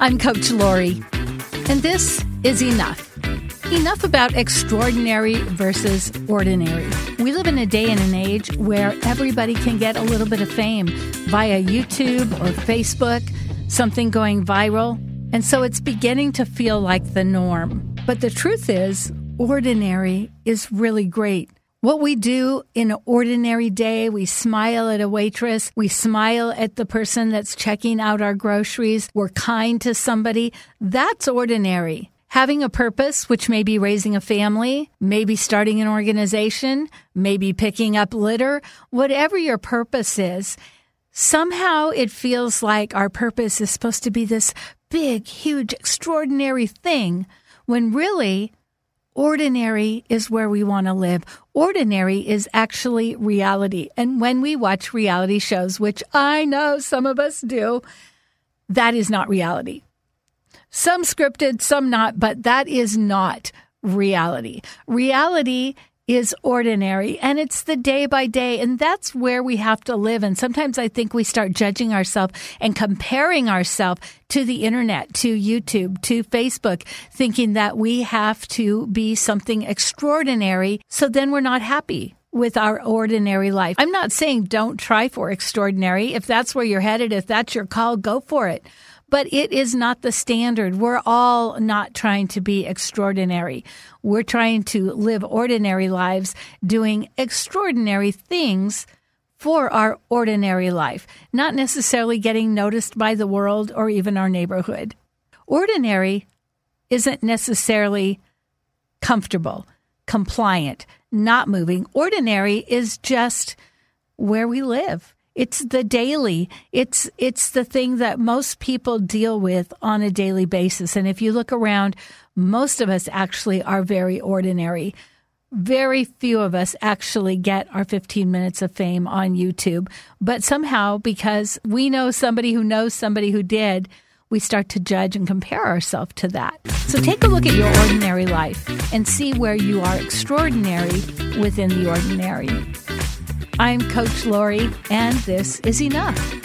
I'm Coach Lori, and this is Enough. Enough about extraordinary versus ordinary. We live in a day and an age where everybody can get a little bit of fame via YouTube or Facebook, something going viral, and so it's beginning to feel like the norm. But the truth is, ordinary is really great. What we do in an ordinary day, we smile at a waitress, we smile at the person that's checking out our groceries, we're kind to somebody. That's ordinary. Having a purpose, which may be raising a family, maybe starting an organization, maybe picking up litter, whatever your purpose is, somehow it feels like our purpose is supposed to be this big, huge, extraordinary thing when really ordinary is where we want to live. Ordinary is actually reality. And when we watch reality shows, which I know some of us do, that is not reality. Some scripted, some not, but that is not reality. Reality is ordinary and it's the day by day. And that's where we have to live. And sometimes I think we start judging ourselves and comparing ourselves to the internet, to YouTube, to Facebook, thinking that we have to be something extraordinary. So then we're not happy with our ordinary life. I'm not saying don't try for extraordinary. If that's where you're headed, if that's your call, go for it but it is not the standard. We're all not trying to be extraordinary. We're trying to live ordinary lives, doing extraordinary things for our ordinary life, not necessarily getting noticed by the world or even our neighborhood. Ordinary isn't necessarily comfortable, compliant, not moving. Ordinary is just where we live. It's the daily. It's it's the thing that most people deal with on a daily basis. And if you look around, most of us actually are very ordinary. Very few of us actually get our 15 minutes of fame on YouTube. But somehow, because we know somebody who knows somebody who did, we start to judge and compare ourselves to that. So take a look at your ordinary life and see where you are extraordinary within the ordinary. I'm Coach Lori, and this is Enough.